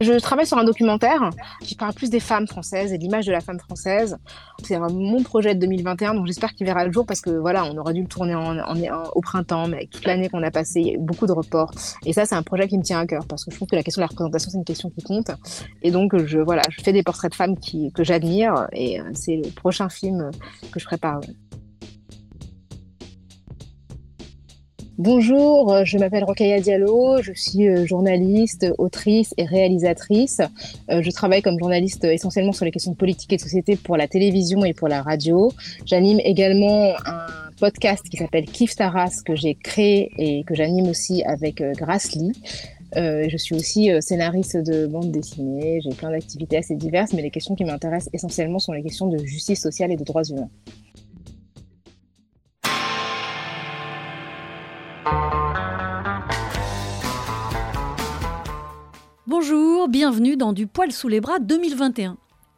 Je travaille sur un documentaire qui parle plus des femmes françaises et de l'image de la femme française. C'est mon projet de 2021, donc j'espère qu'il verra le jour parce que voilà, on aurait dû le tourner en, au printemps, mais toute l'année qu'on a passée, il y a eu beaucoup de reports. Et ça, c'est un projet qui me tient à cœur parce que je trouve que la question de la représentation, c'est une question qui compte. Et donc, je, voilà, je fais des portraits de femmes que j'admire et euh, c'est le prochain film que je prépare. Bonjour, euh, je m'appelle Rokaya Diallo, je suis euh, journaliste, autrice et réalisatrice. Euh, je travaille comme journaliste essentiellement sur les questions de politique et de société pour la télévision et pour la radio. J'anime également un podcast qui s'appelle Kif Taras que j'ai créé et que j'anime aussi avec Grassly. je suis aussi scénariste de bande dessinée, j'ai plein d'activités assez diverses, mais les questions qui m'intéressent essentiellement sont les questions de justice sociale et de droits humains. Bonjour, bienvenue dans Du poil sous les bras 2021.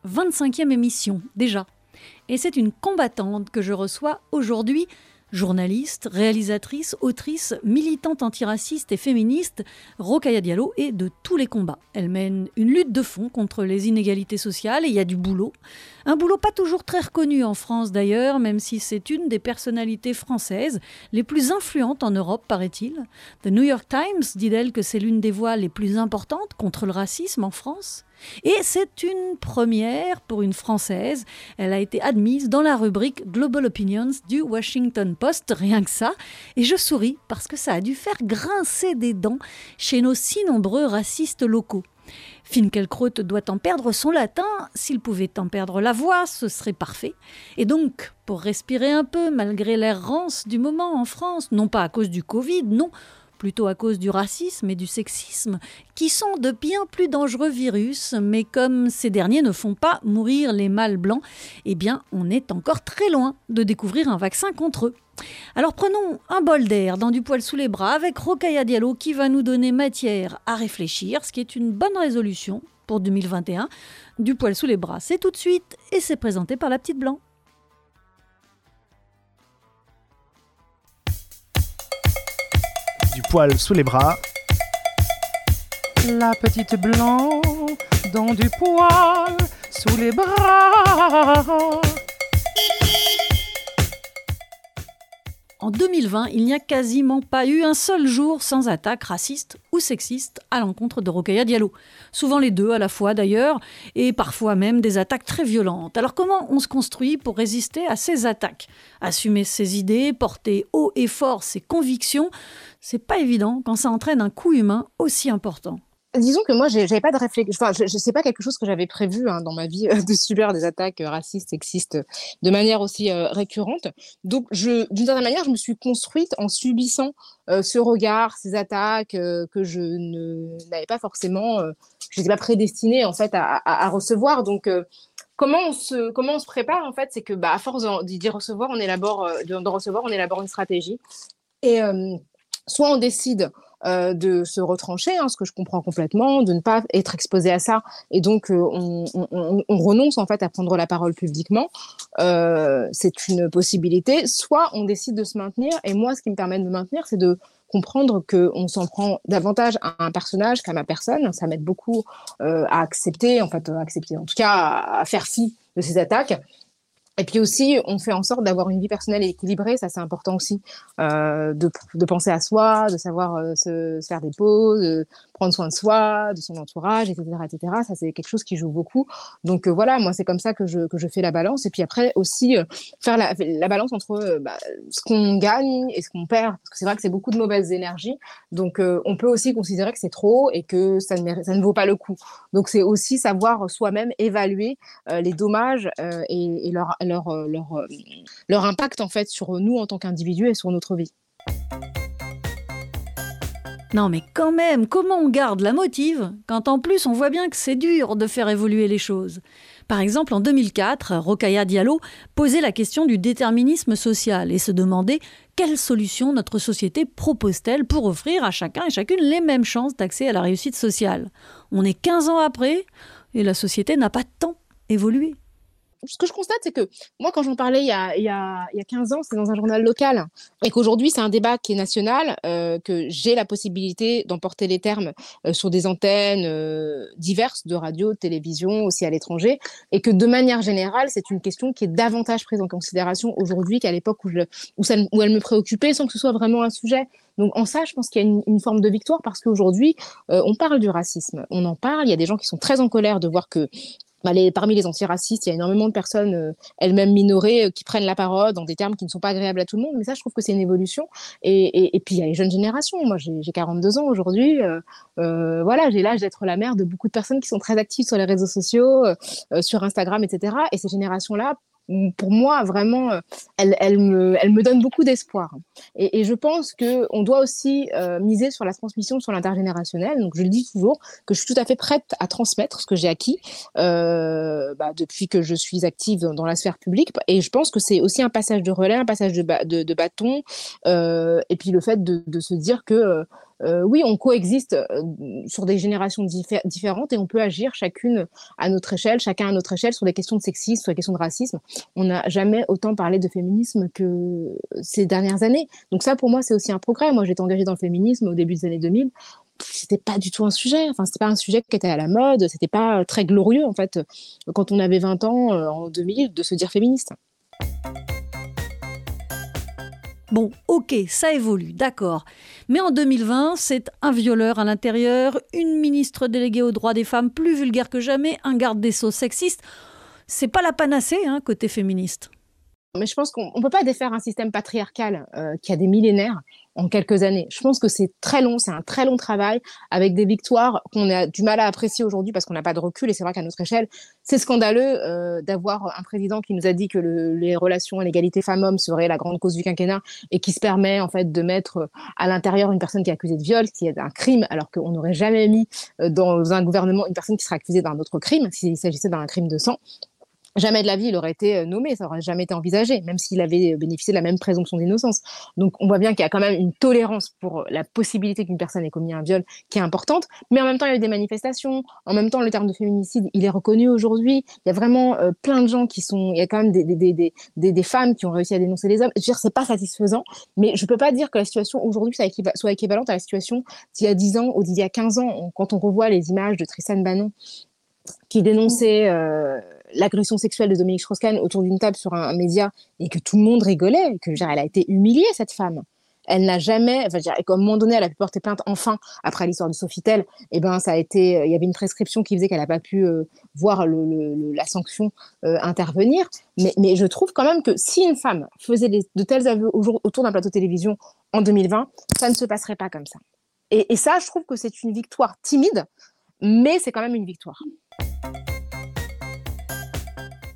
25e émission déjà. Et c'est une combattante que je reçois aujourd'hui Journaliste, réalisatrice, autrice, militante antiraciste et féministe, Rokaya Diallo est de tous les combats. Elle mène une lutte de fond contre les inégalités sociales et il y a du boulot. Un boulot pas toujours très reconnu en France d'ailleurs, même si c'est une des personnalités françaises les plus influentes en Europe, paraît-il. The New York Times dit d'elle que c'est l'une des voix les plus importantes contre le racisme en France. Et c'est une première pour une Française. Elle a été admise dans la rubrique Global Opinions du Washington Post, rien que ça. Et je souris parce que ça a dû faire grincer des dents chez nos si nombreux racistes locaux. Finkelkraut doit en perdre son latin. S'il pouvait en perdre la voix, ce serait parfait. Et donc, pour respirer un peu, malgré l'air rance du moment en France, non pas à cause du Covid, non, plutôt à cause du racisme et du sexisme, qui sont de bien plus dangereux virus, mais comme ces derniers ne font pas mourir les mâles blancs, eh bien on est encore très loin de découvrir un vaccin contre eux. Alors prenons un bol d'air dans du poil sous les bras avec Rokaya Diallo qui va nous donner matière à réfléchir, ce qui est une bonne résolution pour 2021. Du poil sous les bras, c'est tout de suite et c'est présenté par la petite blanc. Poil sous les bras. La petite blanc dans du poil sous les bras. En 2020, il n'y a quasiment pas eu un seul jour sans attaque raciste ou sexiste à l'encontre de Rokhaya Diallo. Souvent les deux à la fois d'ailleurs, et parfois même des attaques très violentes. Alors comment on se construit pour résister à ces attaques? Assumer ses idées, porter haut et fort ses convictions, c'est pas évident quand ça entraîne un coût humain aussi important. Disons que moi, j'avais pas de réflexion. Enfin, je, sais pas quelque chose que j'avais prévu hein, dans ma vie euh, de subir des attaques euh, racistes, sexistes, de manière aussi euh, récurrente. Donc, d'une certaine manière, je me suis construite en subissant ce regard, ces attaques que je n'avais pas forcément, je n'étais pas prédestinée en fait à, recevoir. Donc, comment on se comment on se prépare en fait, c'est que bah, à force d'y recevoir, on élabore, de, recevoir, on élabore une stratégie. Et soit on décide euh, de se retrancher, hein, ce que je comprends complètement, de ne pas être exposé à ça, et donc euh, on, renonce en fait à prendre la parole publiquement. Euh, c'est une possibilité. Soit on décide de se maintenir, et moi, ce qui me permet de me maintenir, c'est de comprendre qu'on s'en prend davantage à un personnage qu'à ma personne. Ça m'aide beaucoup à accepter, en fait, à accepter, en tout cas, à faire fi de ces attaques et puis aussi, on fait en sorte d'avoir une vie personnelle équilibrée, ça c'est important aussi, euh, de, penser à soi, de savoir euh, se, faire des pauses, prendre soin de soi, de son entourage, etc. etc. Ça c'est quelque chose qui joue beaucoup. Donc euh, voilà, moi c'est comme ça que je, que je fais la balance. Et puis après aussi, faire la, la, balance entre bah, ce qu'on gagne et ce qu'on perd, parce que c'est vrai que c'est beaucoup de mauvaises énergies. Donc on peut aussi considérer que c'est trop et que ça ne, ça ne vaut pas le coup. Donc c'est aussi savoir soi-même évaluer les dommages et, leur, euh, leur, euh, leur impact en fait sur nous en tant qu'individus et sur notre vie. Non mais quand même, comment on garde la motive quand en plus on voit bien que c'est dur de faire évoluer les choses? Par exemple, en 2004, Rokaya Diallo posait la question du déterminisme social et se demandait quelle solution notre société propose-t-elle pour offrir à chacun et chacune les mêmes chances d'accès à la réussite sociale? On est 15 ans après et la société n'a pas tant évolué ce que je constate, c'est que moi, quand j'en parlais il y, a, il, y a, il y a 15 ans, c'était dans un journal local, et qu'aujourd'hui, c'est un débat qui est national, euh, que j'ai la possibilité d'emporter les termes euh, sur des antennes euh, diverses de radio, de télévision, aussi à l'étranger, et que de manière générale, c'est une question qui est davantage prise en considération aujourd'hui qu'à l'époque où, elle me préoccupait sans que ce soit vraiment un sujet. Donc en ça, je pense qu'il y a une, forme de victoire parce qu'aujourd'hui, on parle du racisme, on en parle. Il y a des gens qui sont très en colère de voir que bah, parmi les antiracistes, il y a énormément de personnes euh, elles-mêmes minorées euh, qui prennent la parole dans des termes qui ne sont pas agréables à tout le monde. Mais ça, je trouve que c'est une évolution. Et, puis, il y a les jeunes générations. Moi, j'ai 42 ans aujourd'hui. Euh, voilà, j'ai l'âge d'être la mère de beaucoup de personnes qui sont très actives sur les réseaux sociaux, sur Instagram, etc. Et ces générations-là pour moi, vraiment, euh, elle, me, donne beaucoup d'espoir. Et, je pense qu'on doit aussi euh, miser sur la transmission, sur l'intergénérationnel. Donc, je le dis toujours, que je suis tout à fait prête à transmettre ce que j'ai acquis euh, bah, depuis que je suis active dans, la sphère publique. Et je pense que c'est aussi un passage de relais, un passage de, bâton. Et puis le fait de se dire que euh, oui, on coexiste euh, sur des générations diffé différentes et on peut agir chacune à notre échelle, chacun à notre échelle sur des questions de sexisme, sur des questions de racisme. On n'a jamais autant parlé de féminisme que ces dernières années. Donc ça, pour moi, c'est aussi un progrès. Moi, j'étais engagée dans le féminisme au début des années 2000 c'était pas du tout un sujet. Enfin, c'était pas un sujet qui était à la mode. C'était pas très glorieux, en fait, quand on avait 20 ans, euh, en 2000, de se dire féministe. Bon, ok, ça évolue, d'accord. Mais en 2020, c'est un violeur à l'intérieur, une ministre déléguée aux droits des femmes plus vulgaire que jamais, un garde des sceaux sexiste. C'est pas la panacée, hein, côté féministe. Mais je pense qu'on ne peut pas défaire un système patriarcal euh, qui a des millénaires en quelques années. Je pense que c'est très long, c'est un très long travail avec des victoires qu'on a du mal à apprécier aujourd'hui parce qu'on n'a pas de recul. Et c'est vrai qu'à notre échelle, c'est scandaleux euh, d'avoir un président qui nous a dit que le, les relations à l'égalité femmes-hommes seraient la grande cause du quinquennat et qui se permet en fait de mettre à l'intérieur une personne qui est accusée de viol, qui est un crime, alors qu'on n'aurait jamais mis euh, dans un gouvernement une personne qui serait accusée d'un autre crime s'il s'agissait d'un crime de sang jamais de la vie il aurait été euh, nommé, ça aurait jamais été envisagé, même s'il avait euh, bénéficié de la même présomption d'innocence. Donc on voit bien qu'il y a quand même une tolérance pour la possibilité qu'une personne ait commis un viol qui est importante, mais en même temps il y a eu des manifestations, en même temps le terme de féminicide il est reconnu aujourd'hui, il y a vraiment euh, plein de gens qui sont, il y a quand même des, des, des, des, des femmes qui ont réussi à dénoncer les hommes, je veux dire c'est pas satisfaisant, mais je peux pas dire que la situation aujourd'hui soit équivalente à la situation d'il y a 10 ans ou d'il y a 15 ans, quand on revoit les images de Tristan Bannon qui dénonçait euh, l'agression sexuelle de Dominique Strauss-Kahn autour d'une table sur un, média et que tout le monde rigolait, que elle a été humiliée cette femme. Elle n'a jamais, enfin, dire, qu'à un moment donné, elle a pu porter plainte enfin après l'histoire de Sofitel. Eh ben, ça a été, il y avait une prescription qui faisait qu'elle n'a pas pu euh, voir la sanction euh, intervenir. Mais, je trouve quand même que si une femme faisait de tels aveux autour d'un plateau de télévision en 2020, ça ne se passerait pas comme ça. Et ça, je trouve que c'est une victoire timide, mais c'est quand même une victoire.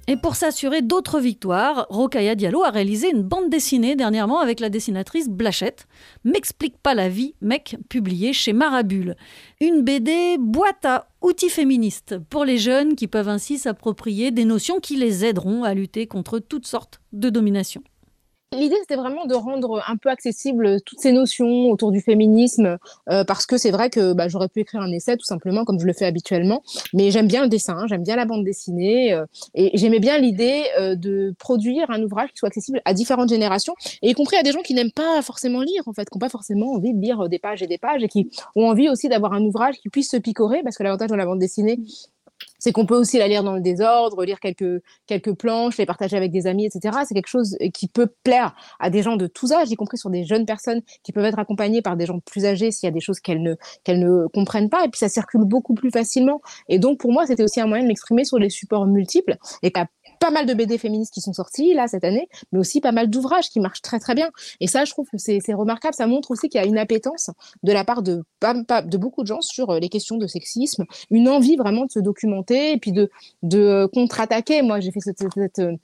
Et pour s'assurer d'autres victoires, Rokaya Diallo a réalisé une bande dessinée dernièrement avec la dessinatrice Blachette. M'explique pas la vie, mec, publié chez Marabule. Une BD boîte à outils féministes pour les jeunes qui peuvent ainsi s'approprier des notions qui les aideront à lutter contre toutes sortes de dominations. L'idée, c'était vraiment de rendre un peu accessible toutes ces notions autour du féminisme, euh, parce que c'est vrai que bah, j'aurais pu écrire un essai tout simplement comme je le fais habituellement, mais j'aime bien le dessin, j'aime bien la bande dessinée, euh, et j'aimais bien l'idée euh, de produire un ouvrage qui soit accessible à différentes générations, et y compris à des gens qui n'aiment pas forcément lire, en fait, qui n'ont pas forcément envie de lire des pages et des pages, et qui ont envie aussi d'avoir un ouvrage qui puisse se picorer, parce que l'avantage de la bande dessinée, c'est qu'on peut aussi la lire dans le désordre, lire quelques, quelques planches, les partager avec des amis, etc. C'est quelque chose qui peut plaire à des gens de tous âges, y compris sur des jeunes personnes qui peuvent être accompagnées par des gens plus âgés s'il y a des choses qu'elles ne, ne comprennent pas. Et puis ça circule beaucoup plus facilement. Et donc pour moi, c'était aussi un moyen de m'exprimer sur les supports multiples et pas mal de BD féministes qui sont sortis là cette année, mais aussi pas mal d'ouvrages qui marchent très très bien. Et ça, je trouve que c'est remarquable. Ça montre aussi qu'il y a une appétence de la part de, de beaucoup de gens sur euh, les questions de sexisme, une envie vraiment de se documenter et puis de, de euh, contre-attaquer. Moi, j'ai fait cette, euh,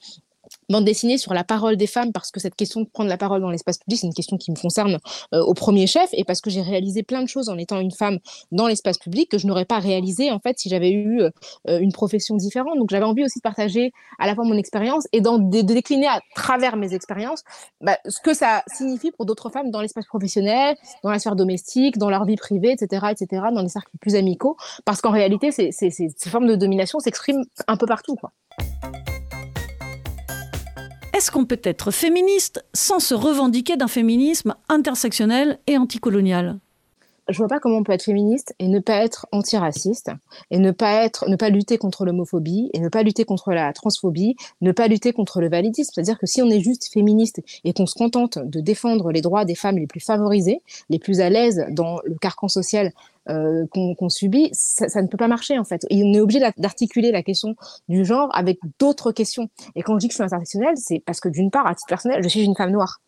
bande dessinée sur la parole des femmes parce que cette question de prendre la parole dans l'espace public, c'est une question qui me concerne euh, au premier chef et parce que j'ai réalisé plein de choses en étant une femme dans l'espace public que je n'aurais pas réalisé en fait si j'avais eu euh, une profession différente. Donc j'avais envie aussi de partager à la fois mon expérience et de, décliner à travers mes expériences bah, ce que ça signifie pour d'autres femmes dans l'espace professionnel, dans la sphère domestique, dans leur vie privée, etc., etc., dans les cercles plus amicaux, parce qu'en réalité, ces formes de domination s'expriment un peu partout, quoi. Est-ce qu'on peut être féministe sans se revendiquer d'un féminisme intersectionnel et anticolonial? Je vois pas comment on peut être féministe et ne pas être antiraciste et ne pas être ne pas lutter contre l'homophobie et ne pas lutter contre la transphobie, ne pas lutter contre le validisme. C'est-à-dire que si on est juste féministe et qu'on se contente de défendre les droits des femmes les plus favorisées, les plus à l'aise dans le carcan social euh, qu'on subit, ça, ça, ne peut pas marcher en fait. Et on est obligé d'articuler la question du genre avec d'autres questions. Et quand je dis que je suis intersectionnelle, c'est parce que d'une part, à titre personnel, je suis une femme noire.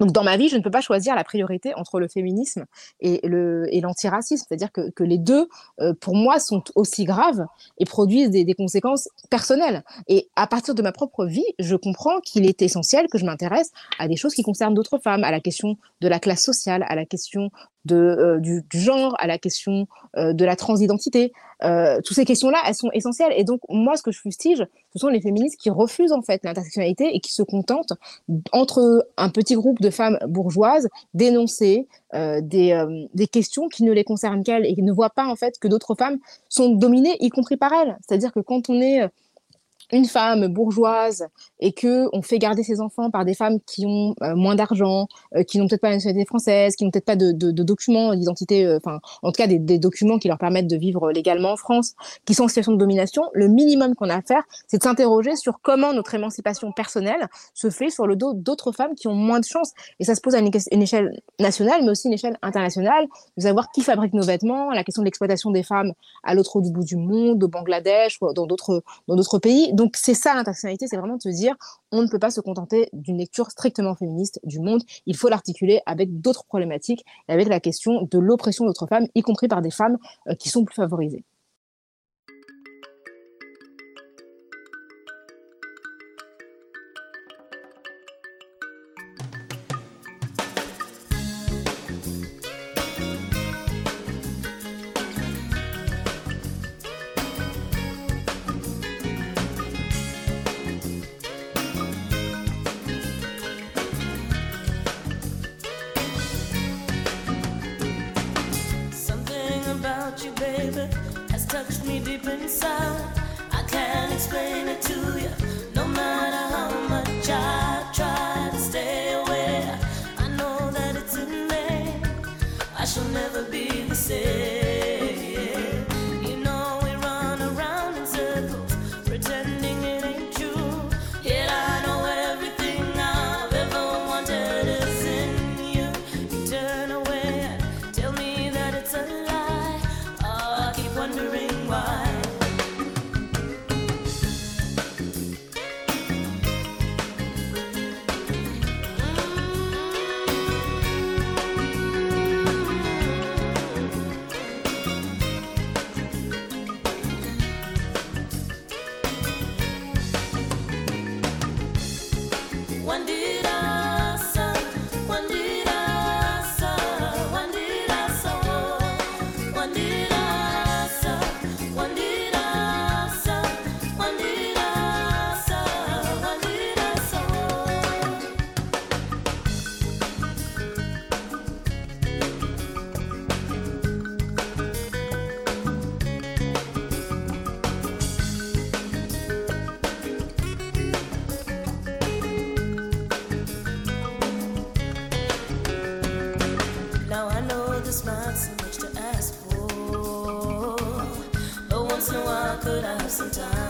Donc dans ma vie, je ne peux pas choisir la priorité entre le féminisme et le l'antiracisme, c'est-à-dire que, que les deux, euh, pour moi, sont aussi graves et produisent des, conséquences personnelles. Et à partir de ma propre vie, je comprends qu'il est essentiel que je m'intéresse à des choses qui concernent d'autres femmes, à la question de la classe sociale, à la question de, euh, du, genre, à la question euh, de la transidentité. Euh, toutes ces questions-là, elles sont essentielles. Et donc, moi, ce que je fustige, ce sont les féministes qui refusent en fait l'intersectionnalité et qui se contentent, entre un petit groupe de femmes bourgeoises, d'énoncer euh, des, euh, des questions qui ne les concernent qu'elles et qui ne voient pas en fait que d'autres femmes sont dominées, y compris par elles. C'est-à-dire que quand on est une femme bourgeoise et que on fait garder ses enfants par des femmes qui ont euh, moins d'argent, euh, qui n'ont peut-être pas la nationalité française, qui n'ont peut-être pas de, documents d'identité, euh, enfin en tout cas des, documents qui leur permettent de vivre légalement en France, qui sont en situation de domination, le minimum qu'on a à faire, c'est de s'interroger sur comment notre émancipation personnelle se fait sur le dos d'autres femmes qui ont moins de chance. Et ça se pose à une, échelle nationale, mais aussi une échelle internationale, de savoir qui fabrique nos vêtements, la question de l'exploitation des femmes à l'autre bout du monde, au Bangladesh, dans d'autres pays donc c'est ça l'intersectionnalité, c'est vraiment de se dire on ne peut pas se contenter d'une lecture strictement féministe du monde, il faut l'articuler avec d'autres problématiques et avec la question de l'oppression d'autres femmes, y compris par des femmes euh, qui sont plus favorisées. need could I have some time?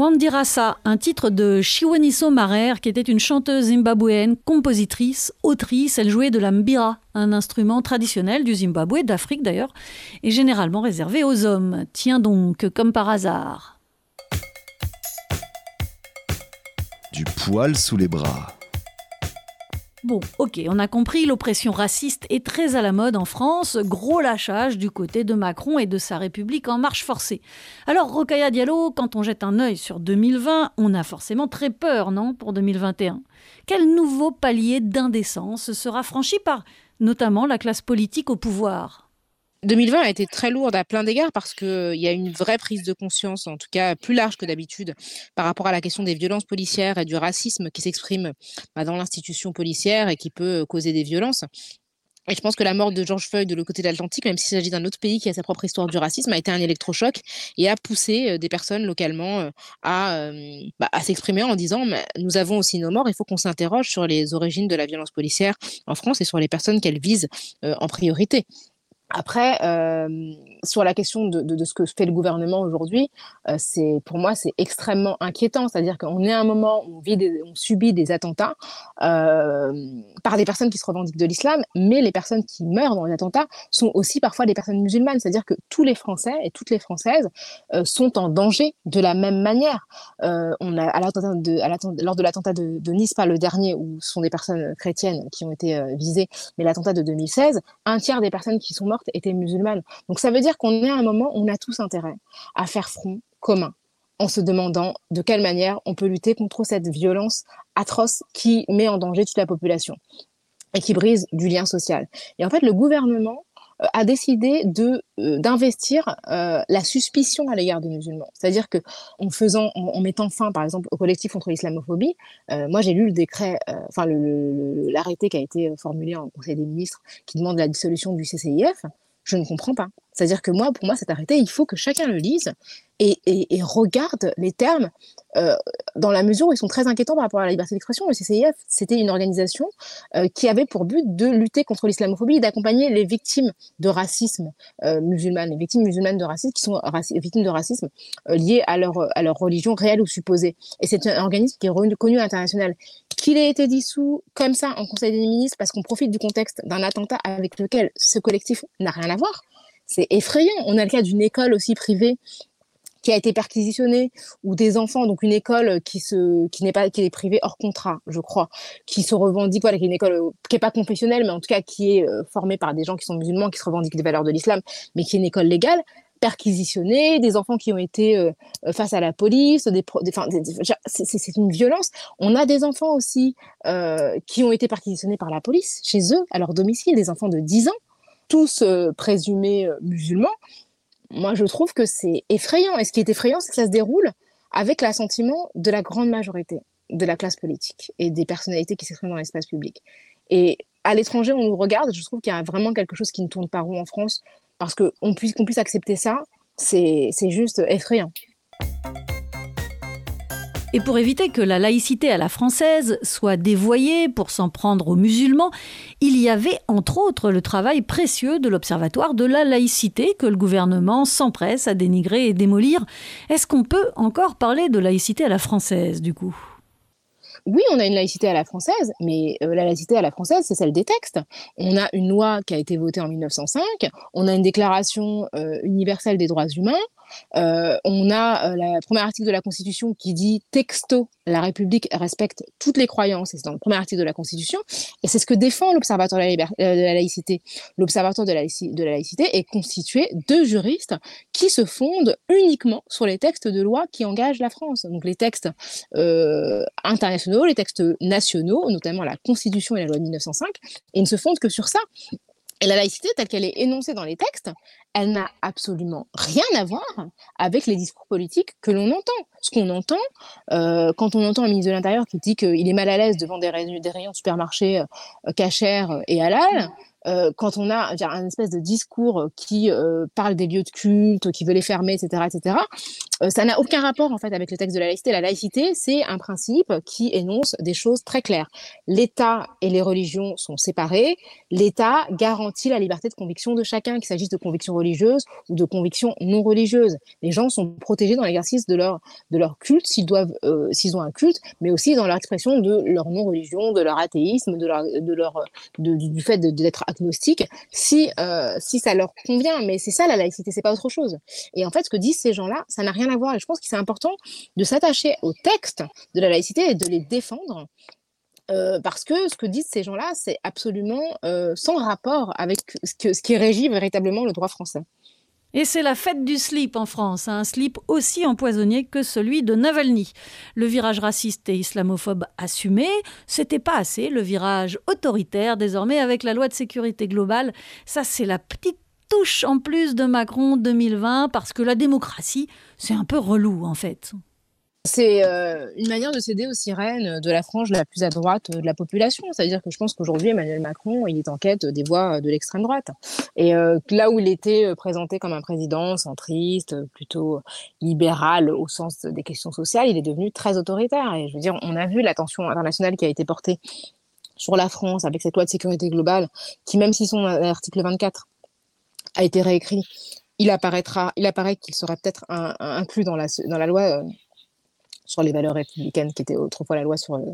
Wandirasa, un titre de Chiwoniso Marer, qui était une chanteuse zimbabwéenne, compositrice, autrice. Elle jouait de la mbira, un instrument traditionnel du Zimbabwe, d'Afrique d'ailleurs, et généralement réservé aux hommes. Tiens donc, comme par hasard. Du poil sous les bras. Bon, ok, on a compris, l'oppression raciste est très à la mode en France, gros lâchage du côté de Macron et de sa République en marche forcée. Alors, Rokaya Diallo, quand on jette un œil sur 2020, on a forcément très peur, non, pour 2021 Quel nouveau palier d'indécence sera franchi par notamment la classe politique au pouvoir? 2020 a été très lourde à plein d'égards parce qu'il y a une vraie prise de conscience, en tout cas plus large que d'habitude, par rapport à la question des violences policières et du racisme qui s'exprime bah, dans l'institution policière et qui peut causer des violences. Et je pense que la mort de George Floyd de l'autre côté de l'Atlantique, même s'il s'agit d'un autre pays qui a sa propre histoire du racisme, a été un électrochoc et a poussé des personnes localement à, bah, à s'exprimer en disant nous avons aussi nos morts, il faut qu'on s'interroge sur les origines de la violence policière en France et sur les personnes qu'elle vise en priorité. Après, euh, sur la question de, de, de, ce que fait le gouvernement aujourd'hui, euh, c'est pour moi c'est extrêmement inquiétant. C'est-à-dire qu'on est à un moment où on, vit des, on subit des attentats euh, par des personnes qui se revendiquent de l'islam, mais les personnes qui meurent dans les attentats sont aussi parfois des personnes musulmanes. C'est-à-dire que tous les Français et toutes les Françaises euh, sont en danger de la même manière. Euh, on a à de, à lors de l'attentat de, de, Nice, pas le dernier où ce sont des personnes chrétiennes qui ont été euh, visées, mais l'attentat de 2016, un tiers des personnes qui sont mortes étaient musulmanes. Donc ça veut dire qu'on est à un moment où on a tous intérêt à faire front commun en se demandant de quelle manière on peut lutter contre cette violence atroce qui met en danger toute la population et qui brise du lien social. Et en fait, le gouvernement a décidé de euh, d'investir euh, la suspicion à l'égard des musulmans. C'est-à-dire que en faisant, en, mettant fin, par exemple, au collectif contre l'islamophobie, moi j'ai lu le décret, enfin l'arrêté qui a été formulé en Conseil des ministres qui demande la dissolution du CCIF. Je ne comprends pas. C'est-à-dire que moi, pour moi, cet arrêté, il faut que chacun le lise et, regarde les termes euh, dans la mesure où ils sont très inquiétants par rapport à la liberté d'expression. Le CCIF, c'était une organisation euh, qui avait pour but de lutter contre l'islamophobie et d'accompagner les victimes de racisme euh, musulman, les victimes musulmanes de racisme qui sont victimes de racisme liées à leur, à leur religion réelle ou supposée. Et c'est un organisme qui est reconnu à l'international. Qu'il ait été dissous comme ça en Conseil des ministres parce qu'on profite du contexte d'un attentat avec lequel ce collectif n'a rien à voir, c'est effrayant. On a le cas d'une école aussi privée qui a été perquisitionnée ou des enfants, donc une école qui n'est pas, qui est privée hors contrat, je crois, qui se revendique, voilà, qui est une école euh, qui est pas confessionnelle, mais en tout cas qui est euh, formée par des gens qui sont musulmans, qui se revendiquent des valeurs de l'islam, mais qui est une école légale perquisitionnés, des enfants qui ont été euh, euh, face à la police, c'est une violence. On a des enfants aussi euh, qui ont été perquisitionnés par la police chez eux, à leur domicile, des enfants de 10 ans, tous présumés musulmans. Moi, je trouve que c'est effrayant. Et ce qui est effrayant, c'est que ça se déroule avec l'assentiment de la grande majorité de la classe politique et des personnalités qui s'expriment dans l'espace public. Et à l'étranger, on nous regarde, je trouve qu'il y a vraiment quelque chose qui ne tourne pas rond en France parce qu'on puisse, qu'on puisse accepter ça, c'est juste effrayant. Et pour éviter que la laïcité à la française soit dévoyée pour s'en prendre aux musulmans, il y avait entre autres le travail précieux de l'Observatoire de la laïcité que le gouvernement s'empresse à dénigrer et démolir. Est-ce qu'on peut encore parler de laïcité à la française du coup? Oui, on a une laïcité à la française, mais euh, la laïcité à la française, c'est celle des textes. On a une loi qui a été votée en 1905, on a une déclaration euh, universelle des droits humains, euh, on a le premier article de la Constitution qui dit texto la République respecte toutes les croyances, et c'est dans le premier article de la Constitution, et c'est ce que défend l'Observatoire de, la laïcité. L'Observatoire de, la laïcité est constitué de juristes qui se fondent uniquement sur les textes de loi qui engagent la France. Donc les textes euh, internationaux, les textes nationaux, notamment la Constitution et la loi de 1905, et ne se fondent que sur ça. Et la laïcité, telle qu'elle est énoncée dans les textes, elle n'a absolument rien à voir avec les discours politiques que l'on entend. Ce qu'on entend, euh, quand on entend un ministre de l'Intérieur qui dit qu'il est mal à l'aise devant des, rayons, de supermarchés euh, cachers et halal, euh, quand on a un espèce de discours qui euh, parle des lieux de culte, qui veut les fermer, etc., etc., euh, ça n'a aucun rapport en fait avec le texte de la laïcité. La laïcité, c'est un principe qui énonce des choses très claires. L'État et les religions sont séparés. L'État garantit la liberté de conviction de chacun, qu'il s'agisse de convictions religieuses ou de convictions non religieuses. Les gens sont protégés dans l'exercice de leur de leur culte, s'ils doivent, s'ils ont un culte, mais aussi dans l'expression de leur non religion, de leur athéisme, de leur de leur du fait d'être agnostique si, euh, si ça leur convient. Mais c'est ça la laïcité, c'est pas autre chose. Et en fait, ce que disent ces gens-là, ça n'a rien à voir. Et je pense que c'est important de s'attacher au texte de la laïcité et de les défendre. Euh, parce que ce que disent ces gens-là, c'est absolument euh, sans rapport avec ce, que, ce qui régit véritablement le droit français. Et c'est la fête du slip en France, hein. un slip aussi empoisonné que celui de Navalny. Le virage raciste et islamophobe assumé, c'était pas assez. Le virage autoritaire, désormais, avec la loi de sécurité globale, ça c'est la petite touche en plus de Macron 2020, parce que la démocratie, c'est un peu relou en fait. C'est euh, une manière de céder aux sirènes de la frange la plus à droite de la population. C'est-à-dire que je pense qu'aujourd'hui, Emmanuel Macron, il est en quête des voix de l'extrême droite. Et euh, là où il était euh, présenté comme un président centriste, plutôt libéral au sens des questions sociales, il est devenu très autoritaire. Et je veux dire, on a vu l'attention internationale qui a été portée sur la France avec cette loi de sécurité globale, qui même si son article 24 a été réécrit, il apparaît qu'il serait peut-être inclus dans la, dans la loi sur les valeurs républicaines qui était autrefois la loi sur le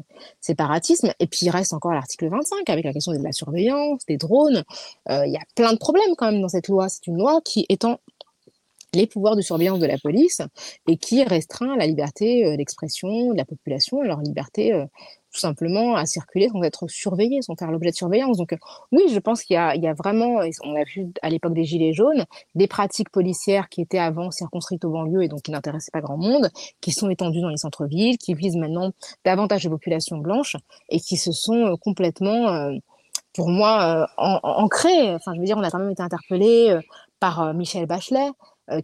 séparatisme. Et puis il reste encore l'article 25 avec la question de la surveillance, des drones. Euh, il y a plein de problèmes quand même dans cette loi. C'est une loi qui étend les pouvoirs de surveillance de la police et qui restreint la liberté euh, d'expression de la population, leur liberté euh, tout simplement à circuler sans être surveillé, sans faire l'objet de surveillance. Donc euh, oui, je pense qu'il y, y, a vraiment, on l'a vu à l'époque des Gilets jaunes, des pratiques policières qui étaient avant circonscrites aux banlieues et donc qui n'intéressaient pas grand monde, qui sont étendues dans les centres-villes, qui visent maintenant davantage les populations blanches et qui se sont euh, complètement, euh, pour moi, ancrées. Enfin, je veux dire, on a quand même été interpellé par Michel Bachelet,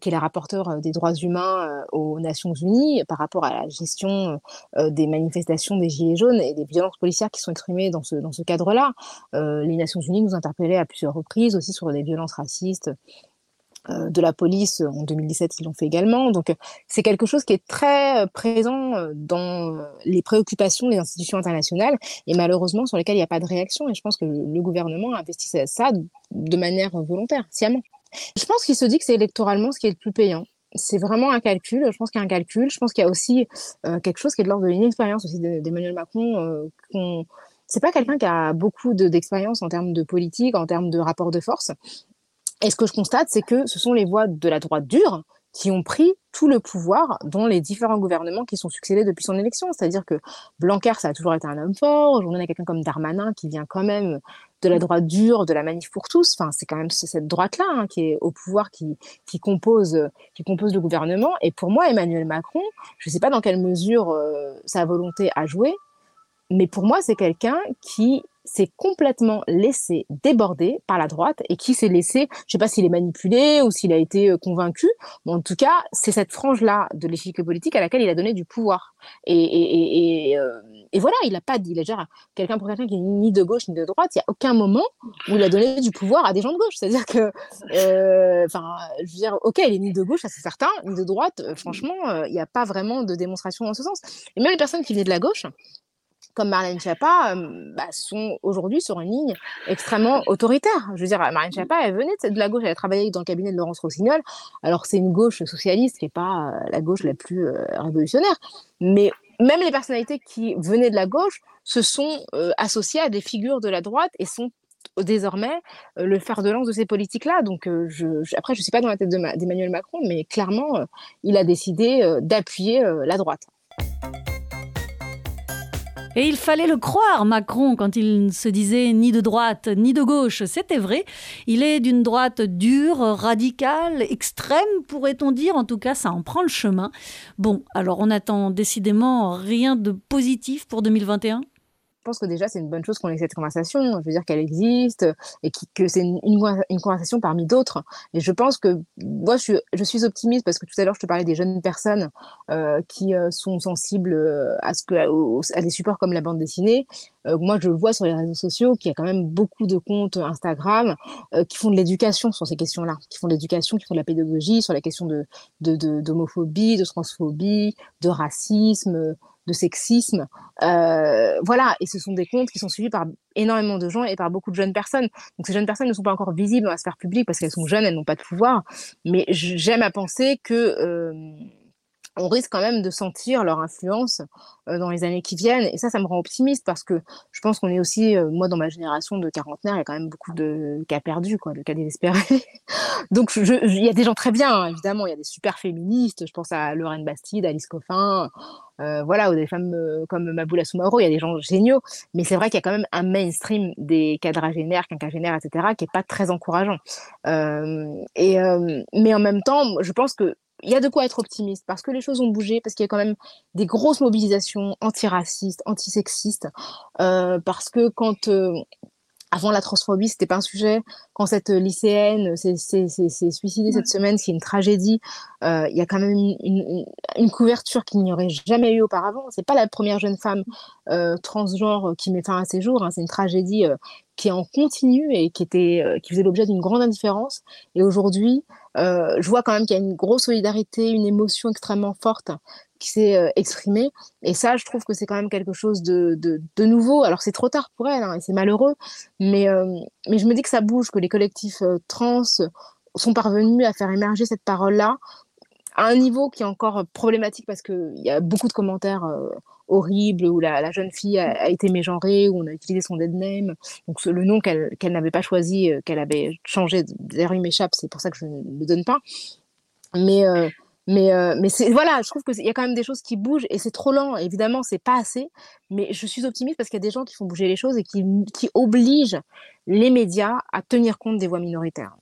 qui est la rapporteure euh, des droits humains euh, aux Nations Unies par rapport à la gestion des manifestations des Gilets jaunes et des violences policières qui sont exprimées dans ce, dans ce cadre-là. les Nations Unies nous interpellaient à plusieurs reprises aussi sur des violences racistes de la police en 2017 ils l'ont fait également donc c'est quelque chose qui est très présent dans les préoccupations des institutions internationales et malheureusement sur lesquelles il n'y a pas de réaction et je pense que le gouvernement investit ça de manière volontaire sciemment je pense qu'il se dit que c'est électoralement ce qui est le plus payant. C'est vraiment un calcul. Je pense qu'il y a un calcul. Je pense qu'il y a aussi euh, quelque chose qui est de l'ordre de l'inexpérience aussi d'Emmanuel Macron. Euh, c'est pas quelqu'un qui a beaucoup d'expérience en termes de politique, en termes de rapport de force. Et ce que je constate, c'est que ce sont les voix de la droite dure qui ont pris tout le pouvoir dans les différents gouvernements qui sont succédés depuis son élection. C'est-à-dire que Blanquer, ça a toujours été un homme fort. Aujourd'hui, on a quelqu'un comme Darmanin qui vient quand même de la droite dure, de la manif pour tous. Enfin, c'est quand même cette droite-là hein, qui est au pouvoir, qui, qui, compose, qui compose le gouvernement. Et pour moi, Emmanuel Macron, je ne sais pas dans quelle mesure euh, sa volonté a joué, mais pour moi, c'est quelqu'un qui s'est complètement laissé déborder par la droite et qui s'est laissé, je ne sais pas s'il est manipulé ou s'il a été euh, convaincu, mais en tout cas, c'est cette frange-là de l'échiquier politique à laquelle il a donné du pouvoir. Et, euh, voilà, il n'a pas dit, il a déjà quelqu'un pour quelqu'un qui est ni de gauche ni de droite, il n'y a aucun moment où il a donné du pouvoir à des gens de gauche. C'est-à-dire que, euh, enfin, je veux dire, ok, il est ni de gauche, ça c'est certain, ni de droite, franchement, il n'y a pas vraiment de démonstration en ce sens. Et même les personnes qui venaient de la gauche, comme Marlène Schiappa, euh, bah, sont aujourd'hui sur une ligne extrêmement autoritaire. Je veux dire, Marlène Schiappa, elle venait de la gauche, elle a travaillé dans le cabinet de Laurence Rossignol. Alors, c'est une gauche socialiste qui n'est pas euh, la gauche la plus euh, révolutionnaire. Mais même les personnalités qui venaient de la gauche se sont associées à des figures de la droite et sont désormais le fer de lance de ces politiques-là. Donc, je, après, je ne suis pas dans la tête d'Emmanuel Macron, mais clairement, il a décidé d'appuyer la droite. Et il fallait le croire, Macron, quand il se disait ni de droite ni de gauche. C'était vrai. Il est d'une droite dure, radicale, extrême, pourrait-on dire. En tout cas, ça en prend le chemin. Bon, alors on attend décidément rien de positif pour 2021 je pense que déjà, c'est une bonne chose qu'on ait cette conversation. Je veux dire qu'elle existe et que c'est une, conversation parmi d'autres. Et je pense que moi, je suis, optimiste parce que tout à l'heure, je te parlais des jeunes personnes euh, qui euh, sont sensibles euh, à, des supports comme la bande dessinée. moi, je vois sur les réseaux sociaux qu'il y a quand même beaucoup de comptes Instagram qui font de l'éducation sur ces questions-là, qui font de l'éducation, qui font de la pédagogie sur la question d'homophobie, de transphobie, de racisme de sexisme. Euh, voilà, et ce sont des comptes qui sont suivis par énormément de gens et par beaucoup de jeunes personnes. Donc ces jeunes personnes ne sont pas encore visibles dans la sphère publique parce qu'elles sont jeunes, elles n'ont pas de pouvoir. Mais j'aime à penser que euh, on risque quand même de sentir leur influence dans les années qui viennent. Et ça, ça me rend optimiste parce que je pense qu'on est aussi, moi, dans ma génération de quarantenaires, il y a quand même beaucoup de cas perdus, quoi, de cas désespérés. Donc, il y a des gens très bien, hein, évidemment. Il y a des super féministes. Je pense à Lorraine Bastide, Alice Coffin, voilà, ou des femmes comme Maboula Soumaoro. Il y a des gens géniaux. Mais c'est vrai qu'il y a quand même un mainstream des quadragénaires, quinquagénaires, etc., qui est pas très encourageant. et, mais en même temps, je pense que il y a de quoi être optimiste parce que les choses ont bougé, parce qu'il y a quand même des grosses mobilisations antiracistes, antisexistes, euh, parce que quand euh, avant la transphobie, c'était pas un sujet. Quand cette lycéenne s'est suicidée cette semaine, c'est une tragédie. Euh, il y a quand même une, une, couverture qu'il n'y aurait jamais eu auparavant. C'est pas la première jeune femme euh, transgenre qui met fin à ses jours. Hein. C'est une tragédie euh, qui est en continu et qui était, qui faisait l'objet d'une grande indifférence. Et aujourd'hui, euh, je vois quand même qu'il y a une grosse solidarité, une émotion extrêmement forte qui s'est euh, exprimée. Et ça, je trouve que c'est quand même quelque chose de, nouveau. Alors, c'est trop tard pour elle, hein, et c'est malheureux, euh, mais je me dis que ça bouge, que les collectifs trans sont parvenus à faire émerger cette parole-là à un niveau qui est encore problématique parce qu'il y a beaucoup de commentaires horrible où la, jeune fille a, été mégenrée, où on a utilisé son dead name, donc le nom qu'elle n'avait pas choisi, euh, qu'elle avait changé, d'ailleurs il m'échappe, c'est pour ça que je ne le donne pas. Mais, euh, mais, euh, mais voilà, je trouve qu'il y a quand même des choses qui bougent et c'est trop lent, évidemment, c'est pas assez, mais je suis optimiste parce qu'il y a des gens qui font bouger les choses et qui, qui obligent les médias à tenir compte des voix minoritaires.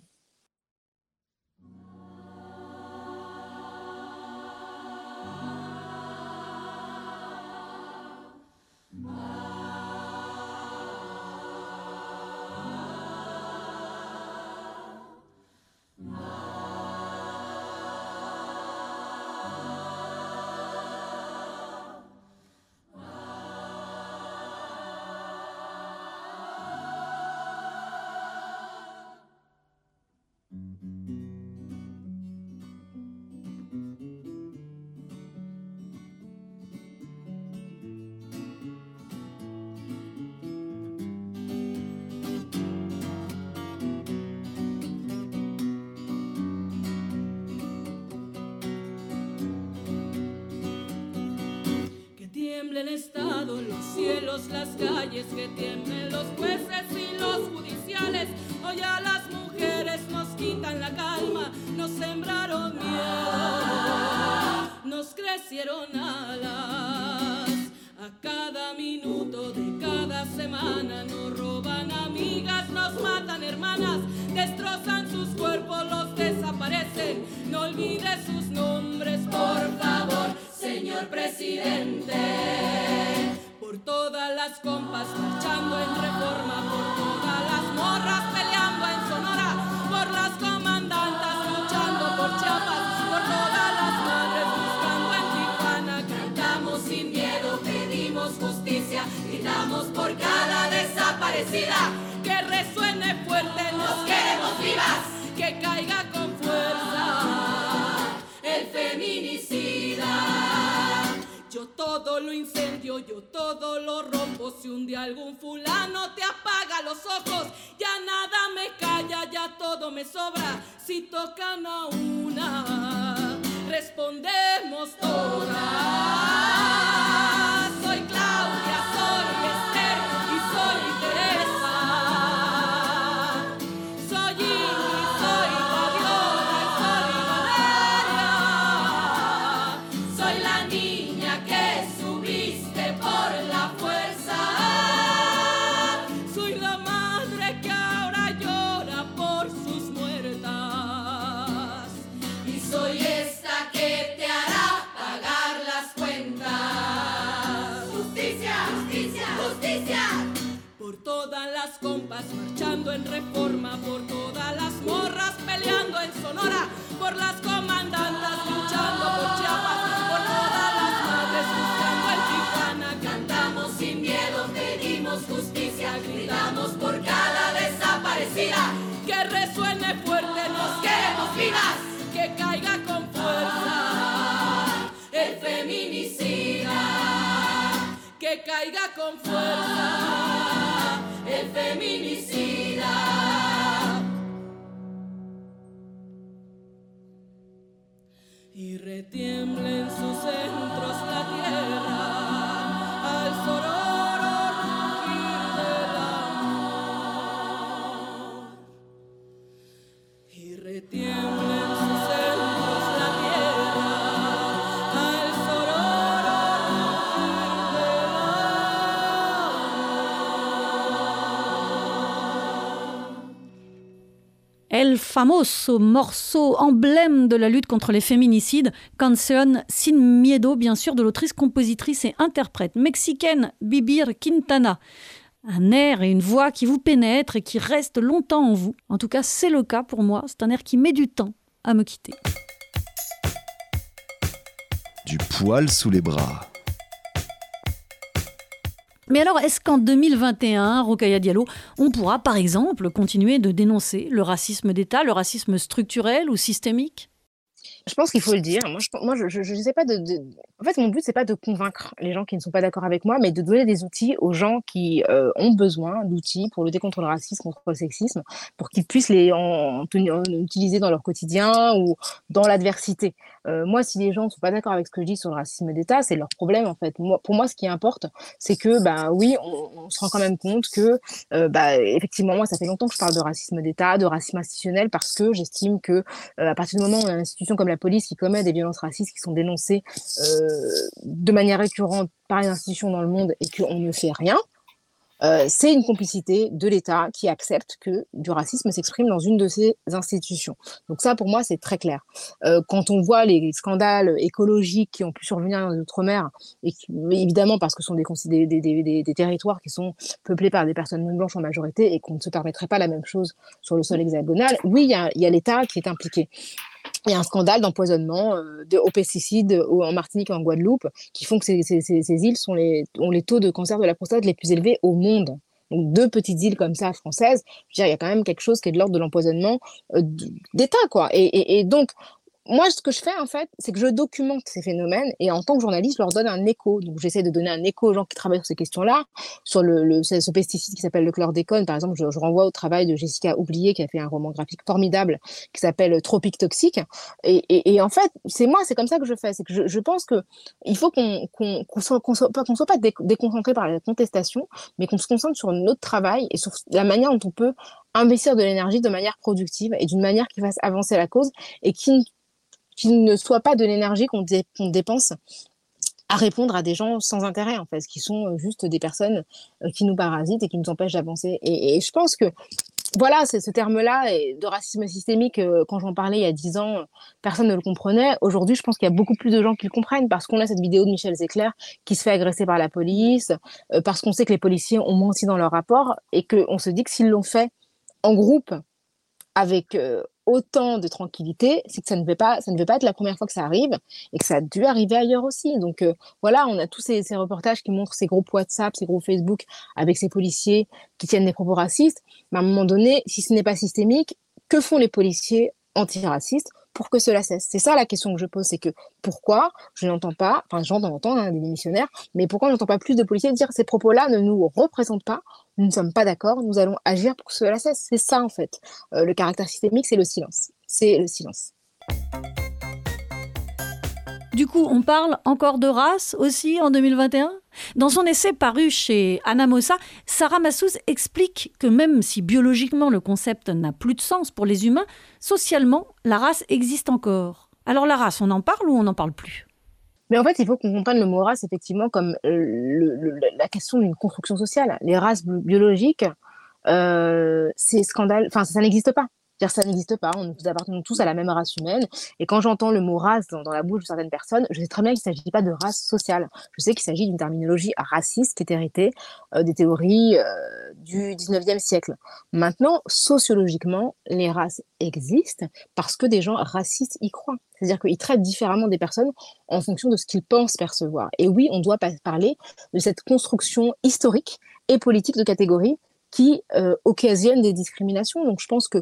Que resuene fuerte, nos queremos vivas, que caiga con fuerza el feminicida. Yo todo lo incendio, yo todo lo rompo. Si un día algún fulano te apaga los ojos, ya nada me calla, ya todo me sobra. Si tocan a una, respondemos todas. En reforma, por todas las morras peleando en Sonora, por las comandantas luchando por Chiapas, por todas las madres buscando en Tijuana. Cantamos sin miedo, pedimos justicia, gritamos por cada desaparecida. Que resuene fuerte, nos queremos vivas, que caiga con fuerza el feminicida que caiga con fuerza feminicida. Y retiembla en sus centros famoso morceau emblème de la lutte contre les féminicides, Canción Sin Miedo, bien sûr, de l'autrice, compositrice et interprète mexicaine Bibir Quintana. Un air et une voix qui vous pénètrent et qui restent longtemps en vous. En tout cas, c'est le cas pour moi. C'est un air qui met du temps à me quitter. Du poil sous les bras. Mais alors, est-ce qu'en 2021, Rokaya Diallo, on pourra par exemple continuer de dénoncer le racisme d'État, le racisme structurel ou systémique? Je pense qu'il faut le dire. Moi, je, moi, je, je, je sais pas de, de- En fait, mon but, c'est pas de convaincre les gens qui ne sont pas d'accord avec moi, mais de donner des outils aux gens qui euh, ont besoin d'outils pour lutter contre le racisme, contre le sexisme, pour qu'ils puissent les en, en tenir- en utiliser dans leur quotidien ou dans l'adversité. Euh, moi, si les gens ne sont pas d'accord avec ce que je dis sur le racisme d'État, c'est leur problème en fait. Moi, pour moi, ce qui importe, c'est que, bah oui, on, on se rend quand même compte que, euh, bah, effectivement, moi, ça fait longtemps que je parle de racisme d'État, de racisme institutionnel, parce que j'estime que euh, à partir du moment où on a une institution comme la police qui commet des violences racistes qui sont dénoncées euh, de manière récurrente par les institutions dans le monde et qu'on ne fait rien, euh, c'est une complicité de l'État qui accepte que du racisme s'exprime dans une de ces institutions. Donc ça, pour moi, c'est très clair. Euh, quand on voit les scandales écologiques qui ont pu survenir dans les Outre-mer, et évidemment parce que ce sont des, territoires qui sont peuplés par des personnes non blanches en majorité et qu'on ne se permettrait pas la même chose sur le sol hexagonal, oui, il y a l'État qui est impliqué. Il y a un scandale d'empoisonnement euh, de, aux pesticides au- en Martinique et en Guadeloupe qui font que ces, ces- ces- îles sont les, ont les taux de cancer de la prostate les plus élevés au monde. Donc deux petites îles comme ça françaises, il y a quand même quelque chose qui est de l'ordre de l'empoisonnement euh, d'État, quoi. Et, et donc, moi, ce que je fais, en fait, c'est que je documente ces phénomènes et en tant que journaliste, je leur donne un écho. Donc, j'essaie de donner un écho aux gens qui travaillent sur ces questions-là, sur le, ce, pesticide qui s'appelle le chlordécone. Par exemple, je, renvoie au travail de Jessica Oublié qui a fait un roman graphique formidable qui s'appelle Tropique Toxique. Et, et, en fait, c'est moi, c'est comme ça que je fais. C'est que je, je pense que il faut qu'on qu'on qu'on soit, qu'on soit soit pas dé- déconcentré par la contestation, mais qu'on se concentre sur notre travail et sur la manière dont on peut investir de l'énergie de manière productive et d'une manière qui fasse avancer la cause et qui ne qui ne soit pas de l'énergie qu'on dé- qu'on dépense à répondre à des gens sans intérêt, en fait, qui sont euh, juste des personnes euh, qui nous parasitent et qui nous empêchent d'avancer. Et, je pense que, voilà, c'est ce terme-là de racisme systémique, euh, quand j'en parlais il y a dix ans, personne ne le comprenait. Aujourd'hui, je pense qu'il y a beaucoup plus de gens qui le comprennent parce qu'on a cette vidéo de Michel Zecler qui se fait agresser par la police, parce qu'on sait que les policiers ont menti dans leur rapport et qu'on se dit que s'ils l'ont fait en groupe avec euh, autant de tranquillité, c'est que ça ne veut pas, ça ne veut pas être la première fois que ça arrive et que ça a dû arriver ailleurs aussi. Donc euh, voilà, on a tous ces, reportages qui montrent ces groupes WhatsApp, ces groupes Facebook avec ces policiers qui tiennent des propos racistes. Mais à un moment donné, si ce n'est pas systémique, que font les policiers antiracistes pour que cela cesse? C'est ça la question que je pose, c'est que pourquoi je n'entends pas, enfin j'entends entendre hein, des démissionnaires, mais pourquoi on n'entend pas plus de policiers dire ces propos-là ne nous représentent pas, nous ne sommes pas d'accord, nous allons agir pour que cela cesse. C'est ça en fait. Euh, le caractère systémique, c'est le silence. C'est le silence. Du coup, on parle encore de race aussi en 2021 Dans son essai paru chez Anna Mossa, Sarah Massouz explique que même si biologiquement le concept n'a plus de sens pour les humains, socialement, la race existe encore. Alors la race, on en parle ou on n'en parle plus? Mais en fait, il faut qu'on comprenne le mot race effectivement comme euh, la question d'une construction sociale. Les races bi- biologiques, euh, c'est scandale. Enfin, ça n'existe pas. C'est-à-dire, n'existe pas. On, nous appartenons tous à la même race humaine. Et quand j'entends le mot race dans, la bouche de certaines personnes, je sais très bien qu'il ne s'agit pas de race sociale. Je sais qu'il s'agit d'une terminologie raciste qui est héritée euh, des théories euh, du 19e siècle. Maintenant, sociologiquement, les races existent parce que des gens racistes y croient. C'est-à-dire qu'ils traitent différemment des personnes en fonction de ce qu'ils pensent percevoir. Et oui, on doit parler de cette construction historique et politique de catégories qui euh, occasionne des discriminations. Donc je pense que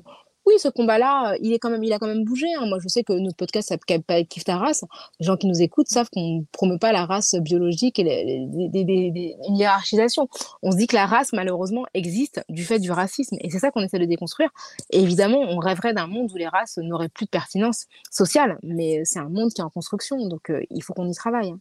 oui, ce combat-là, euh, il est quand même, il a quand même bougé. hein. Moi, je sais que notre podcast s'appelle pas Kiffe ta race. Les gens qui nous écoutent savent qu'on ne promeut pas la race biologique et les, les- des- des- des- une hiérarchisation. On se dit que la race, malheureusement, existe du fait du racisme. Et c'est ça qu'on essaie de déconstruire. Évidemment, on rêverait d'un monde où les races n'auraient plus de pertinence sociale. Mais c'est un monde qui est en construction. Donc, euh, il faut qu'on y travaille. hein.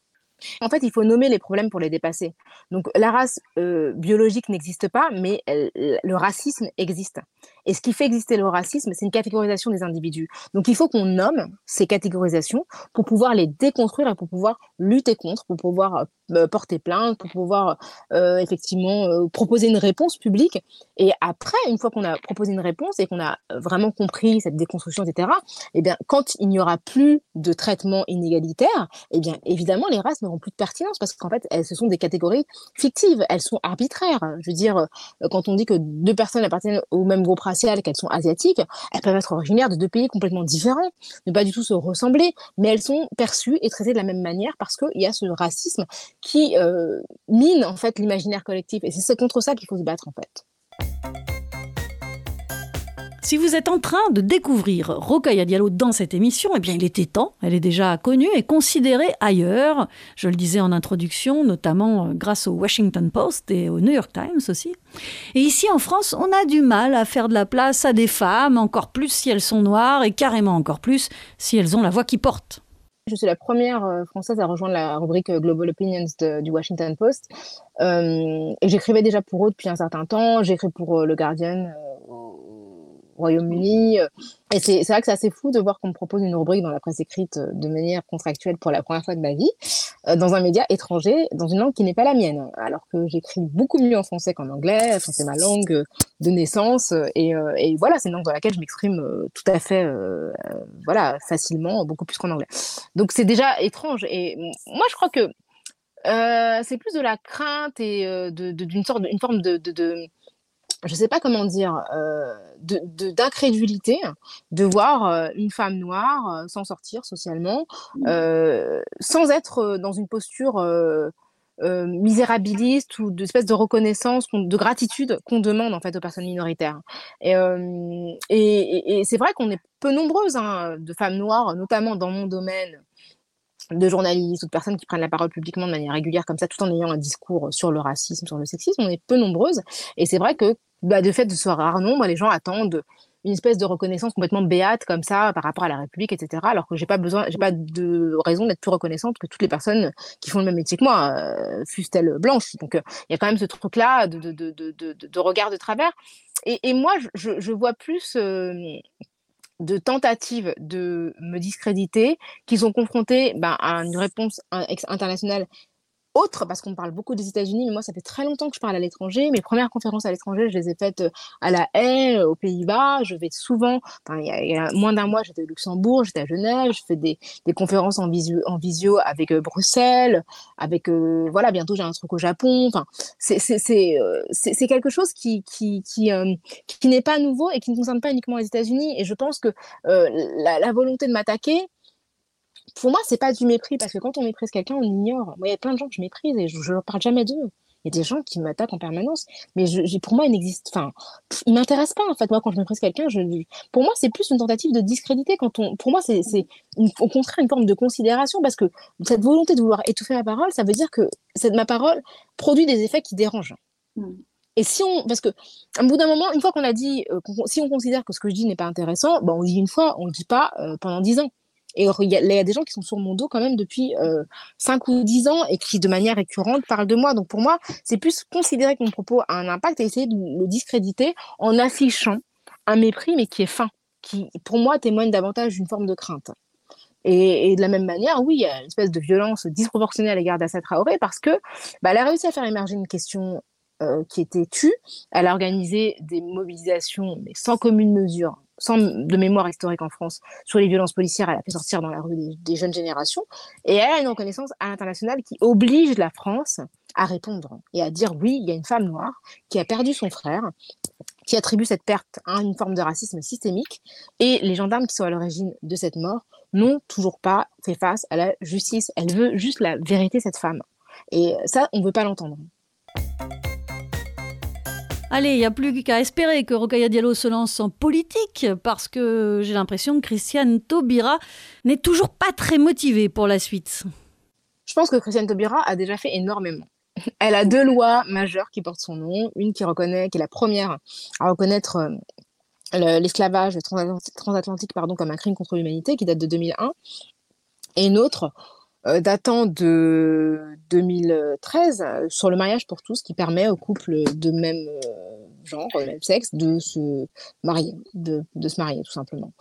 En fait, il faut nommer les problèmes pour les dépasser. Donc, la race euh, biologique n'existe pas, mais le racisme existe. Et ce qui fait exister le racisme, c'est une catégorisation des individus. Donc, il faut qu'on nomme ces catégorisations pour pouvoir les déconstruire et pour pouvoir lutter contre, pour pouvoir euh, porter plainte, pour pouvoir euh, effectivement euh, proposer une réponse publique. Et après, une fois qu'on a proposé une réponse et qu'on a euh, vraiment compris cette déconstruction, etc., eh bien, quand il n'y aura plus de traitement inégalitaire, eh bien, évidemment, les races n'auront plus de pertinence parce qu'en fait, elles, ce sont des catégories fictives, elles sont arbitraires. Je veux dire, euh, quand on dit que deux personnes appartiennent au même groupe racial, qu'elles sont asiatiques, elles peuvent être originaires de deux pays complètement différents, ne pas du tout se ressembler, mais elles sont perçues et traitées de la même manière parce qu'il y a ce racisme qui euh, mine en fait l'imaginaire collectif. Et c'est contre ça qu'il faut se battre en fait. Si vous êtes en train de découvrir Rokhaya Diallo dans cette émission, eh bien il était temps, elle est déjà connue et considérée ailleurs. Je le disais en introduction, notamment euh, grâce au Washington Post et au New York Times aussi. Et ici en France, on a du mal à faire de la place à des femmes, encore plus si elles sont noires et carrément encore plus si elles ont la voix qui porte. Je suis la première euh, française à rejoindre la rubrique euh, Global Opinions du Washington Post. Et j'écrivais déjà pour eux depuis un certain temps. J'écris pour Le Guardian Royaume-Uni. euh, Et c'est vrai que c'est assez fou de voir qu'on me propose une rubrique dans la presse écrite euh, de manière contractuelle pour la première fois de ma vie, euh, dans un média étranger, dans une langue qui n'est pas la mienne. Alors que j'écris beaucoup mieux en français qu'en anglais. Enfin, c'est ma langue de naissance. Et, voilà, c'est une langue dans laquelle je m'exprime tout à fait voilà, facilement, beaucoup plus qu'en anglais. Donc c'est déjà étrange. Et moi, je crois que c'est plus de la crainte et d'une sorte, une forme de- je sais pas comment dire, euh, de, de- d'incrédulité de voir euh, une femme noire euh, s'en sortir socialement, euh, sans être dans une posture misérabiliste ou d'espèce de reconnaissance, de gratitude qu'on demande en fait aux personnes minoritaires. Et, et, et- et c'est vrai qu'on est peu nombreuses hein, de femmes noires, notamment dans mon domaine de journalistes ou de personnes qui prennent la parole publiquement de manière régulière comme ça, tout en ayant un discours sur le racisme, sur le sexisme, on est peu nombreuses. Et c'est vrai que bah, de fait de ce rare nombre, les gens attendent une espèce de reconnaissance complètement béate comme ça par rapport à la République, etc. Alors que j'ai pas besoin, j'ai pas de raison d'être plus reconnaissante que toutes les personnes qui font le même métier que moi, euh, fussent-elles blanches. Donc euh, il y a quand même ce truc-là de, de, de, de, regard de travers. Et, moi, je, vois plus euh, de tentatives de me discréditer qui sont confrontées bah, à une réponse internationale autre, parce qu'on parle beaucoup des États-Unis, mais moi, ça fait très longtemps que je parle à l'étranger. Mes premières conférences à l'étranger, je les ai faites euh, à La Haye, euh, aux Pays-Bas. Je vais souvent, il y, a- moins d'un mois, j'étais au Luxembourg, j'étais à Genève, je fais des, conférences en visio, avec euh, Bruxelles, avec, voilà, bientôt j'ai un truc au Japon. Enfin, c'est quelque chose qui, qui, qui, qui n'est pas nouveau et qui ne concerne pas uniquement les États-Unis. Et je pense que la volonté de m'attaquer, pour moi, c'est pas du mépris, parce que quand on méprise quelqu'un, on ignore. Moi, il y a plein de gens que je méprise et je ne parle jamais d'eux. Il y a des gens qui m'attaquent en permanence, mais je, pour moi, ils n'existent. Enfin, ils m'intéressent pas en fait. Moi, quand je méprise quelqu'un, je, pour moi, c'est plus une tentative de discréditer. Quand on, pour moi, c'est, au contraire une forme de considération, parce que cette volonté de vouloir étouffer ma parole, ça veut dire que cette, ma parole produit des effets qui dérangent. Mm. Et si on, parce que, à bout d'un moment, une fois qu'on a dit, euh, si on considère que ce que je dis n'est pas intéressant, ben on dit une fois, on le dit pas euh, pendant dix ans. Et il y, a des gens qui sont sur mon dos quand même depuis euh, 5 ou 10 ans et qui, de manière récurrente, parlent de moi. Donc pour moi, c'est plus considérer que mon propos a un impact et essayer de le discréditer en affichant un mépris, mais qui est fin, qui, pour moi, témoigne davantage d'une forme de crainte. Et, et de la même manière, oui, il y a une espèce de violence disproportionnée à l'égard d'Assa Traoré parce que bah, elle a réussi à faire émerger une question euh, qui était tue. Elle a organisé des mobilisations, mais sans commune mesure, sans de mémoire historique en France, sur les violences policières. Elle a fait sortir dans la rue des, des jeunes générations. Et elle a une reconnaissance à l'international qui oblige la France à répondre et à dire oui, il y a une femme noire qui a perdu son frère, qui attribue cette perte à une forme de racisme systémique. Et les gendarmes qui sont à l'origine de cette mort n'ont toujours pas fait face à la justice. Elle veut juste la vérité, cette femme. Et ça, on ne veut pas l'entendre. Allez, il n'y a plus qu'à espérer que Rokhaya Diallo se lance en politique, parce que j'ai l'impression que Christiane Taubira n'est toujours pas très motivée pour la suite. Je pense que Christiane Taubira a déjà fait énormément. Elle a deux lois majeures qui portent son nom. Une qui reconnaît, qui est la première à reconnaître euh, le- l'esclavage transatlantique, comme un crime contre l'humanité, qui date de 2001. Et une autre datant de 2013 euh, sur le mariage pour tous, qui permet aux couples de même euh, genre, de même sexe, de se marier, de, de se marier tout simplement.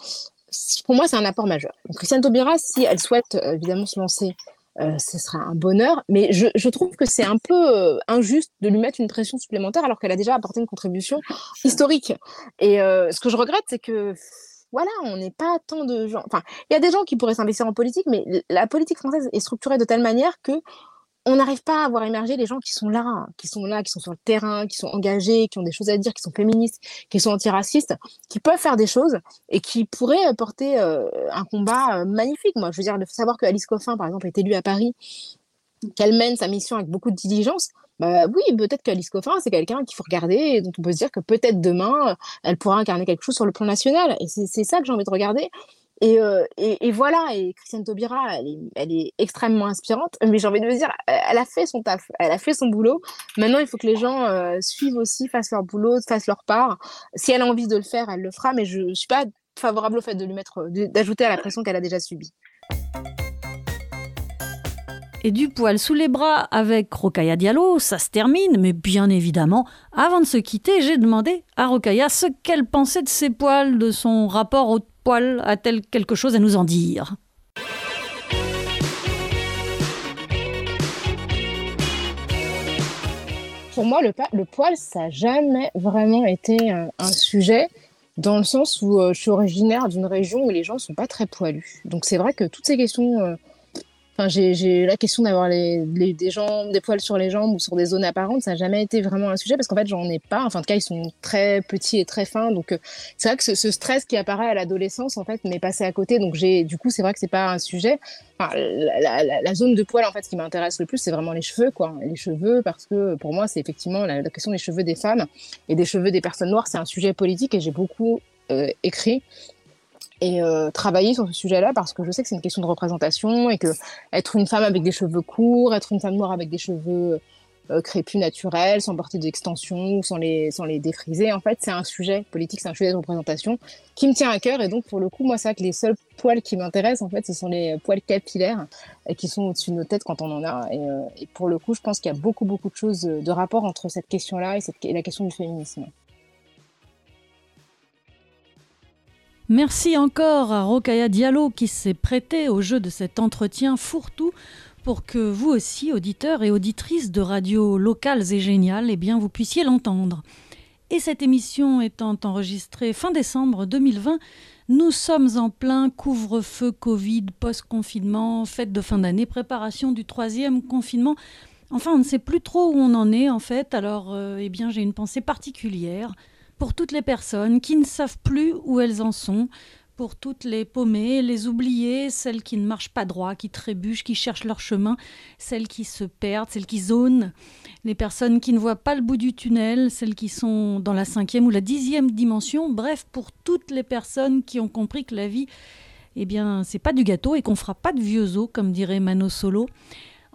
Pour moi, c'est un apport majeur. Donc, Christiane Taubira, si elle souhaite euh, évidemment se lancer euh, ce sera un bonheur. Mais je, je trouve que c'est un peu euh, injuste de lui mettre une pression supplémentaire alors qu'elle a déjà apporté une contribution historique. Et euh, ce que je regrette, c'est que voilà, on n'est pas tant de gens. Enfin, il y a des gens qui pourraient s'investir en politique, mais la politique française est structurée de telle manière que on n'arrive pas à voir émerger les gens qui sont là, qui sont là, qui sont sur le terrain, qui sont engagés, qui ont des choses à dire, qui sont féministes, qui sont antiracistes, qui peuvent faire des choses et qui pourraient porter euh, un combat euh, magnifique. Moi, je veux dire, de savoir que Alice Coffin, par exemple, est élue à Paris, qu'elle mène sa mission avec beaucoup de diligence, bah oui, peut-être qu'Alice Coffin, c'est quelqu'un qu'il faut regarder et dont on peut se dire que peut-être demain, euh, elle pourra incarner quelque chose sur le plan national. Et c'est ça que j'ai envie de regarder. Et, euh, et, et voilà, et Christiane Taubira, elle est, elle est extrêmement inspirante, mais j'ai envie de me dire, elle a fait son taf, elle a fait son boulot. Maintenant, il faut que les gens euh, suivent aussi, fassent leur boulot, fassent leur part. Si elle a envie de le faire, elle le fera, mais je ne suis pas favorable au fait d'ajouter à la pression qu'elle a déjà subie. Et du poil sous les bras avec Rokaya Diallo, ça se termine, mais bien évidemment, avant de se quitter, j'ai demandé à Rokaya ce qu'elle pensait de ses poils, de son rapport aux poils. A-t-elle quelque chose à nous en dire? Pour moi, le, poil, ça n'a jamais vraiment été un, un sujet, dans le sens où euh, je suis originaire d'une région où les gens ne sont pas très poilus. Donc c'est vrai que toutes ces questions, euh, enfin, j'ai la question d'avoir les, des poils sur les jambes ou sur des zones apparentes, ça n'a jamais été vraiment un sujet parce qu'en fait, j'en ai pas. Enfin, en tout cas, ils sont très petits et très fins. Donc euh, c'est vrai que ce, stress qui apparaît à l'adolescence, en fait, m'est passé à côté. Donc du coup, c'est vrai que c'est pas un sujet. La, zone de poil en fait ce qui m'intéresse le plus c'est vraiment les cheveux quoi les cheveux parce que pour moi c'est effectivement la, la question des cheveux des femmes et des cheveux des personnes noires c'est un sujet politique et j'ai beaucoup euh, écrit et euh, travaillé sur ce sujet-là parce que je sais que c'est une question de représentation et que être une femme avec des cheveux courts être une femme noire avec des cheveux euh, crépus naturels sans porter d'extension ou sans les sans les défriser en fait c'est un sujet politique c'est un sujet de représentation qui me tient à cœur et donc pour le coup moi c'est vrai que les seuls poils qui m'intéressent en fait ce sont les poils capillaires qui sont au-dessus de nos têtes quand on en a et, euh, et pour le coup je pense qu'il y a beaucoup beaucoup de choses de rapport entre cette question là et, cette, et la question du féminisme Merci encore à Rokaya Diallo qui s'est prêté au jeu de cet entretien fourre-tout pour que vous aussi, auditeurs et auditrices de radios locales et géniales, eh bien, vous puissiez l'entendre. Et cette émission étant enregistrée fin décembre 2020, nous sommes en plein couvre-feu Covid, post-confinement, fête de fin d'année, préparation du troisième confinement. Enfin, on ne sait plus trop où on en est en fait, alors euh, eh bien, j'ai une pensée particulière pour toutes les personnes qui ne savent plus où elles en sont, pour toutes les paumées, les oubliées, celles qui ne marchent pas droit, qui trébuchent, qui cherchent leur chemin, celles qui se perdent, celles qui zonent, les personnes qui ne voient pas le bout du tunnel, celles qui sont dans la cinquième ou la dixième dimension, bref, pour toutes les personnes qui ont compris que la vie, eh bien, c'est pas du gâteau et qu'on fera pas de vieux os, comme dirait Mano Solo.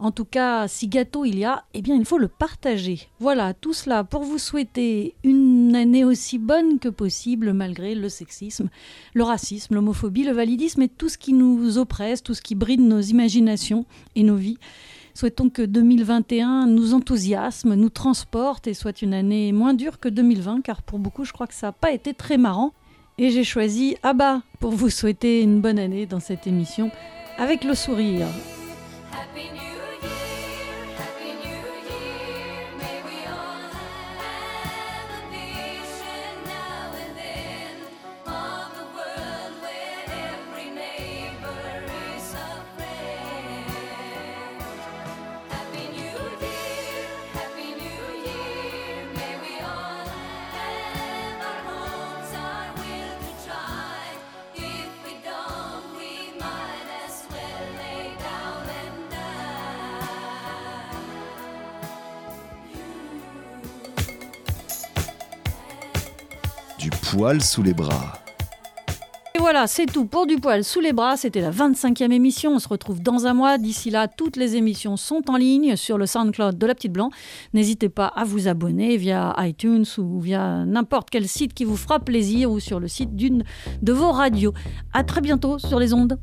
En tout cas, si gâteau il y a, eh bien il faut le partager. Voilà, tout cela pour vous souhaiter une année aussi bonne que possible malgré le sexisme, le racisme, l'homophobie, le validisme et tout ce qui nous oppresse, tout ce qui bride nos imaginations et nos vies. Souhaitons que 2021 nous enthousiasme, nous transporte et soit une année moins dure que 2020, car pour beaucoup, je crois que ça n'a pas été très marrant. Et j'ai choisi Abba pour vous souhaiter une bonne année dans cette émission avec le sourire. Sous les bras. Et voilà, c'est tout pour Du poil sous les bras. C'était la 25e émission. On se retrouve dans un mois. D'ici là, toutes les émissions sont en ligne sur le SoundCloud de La Petite Blanc. N'hésitez pas à vous abonner via iTunes ou via n'importe quel site qui vous fera plaisir ou sur le site d'une de vos radios. À très bientôt sur les ondes.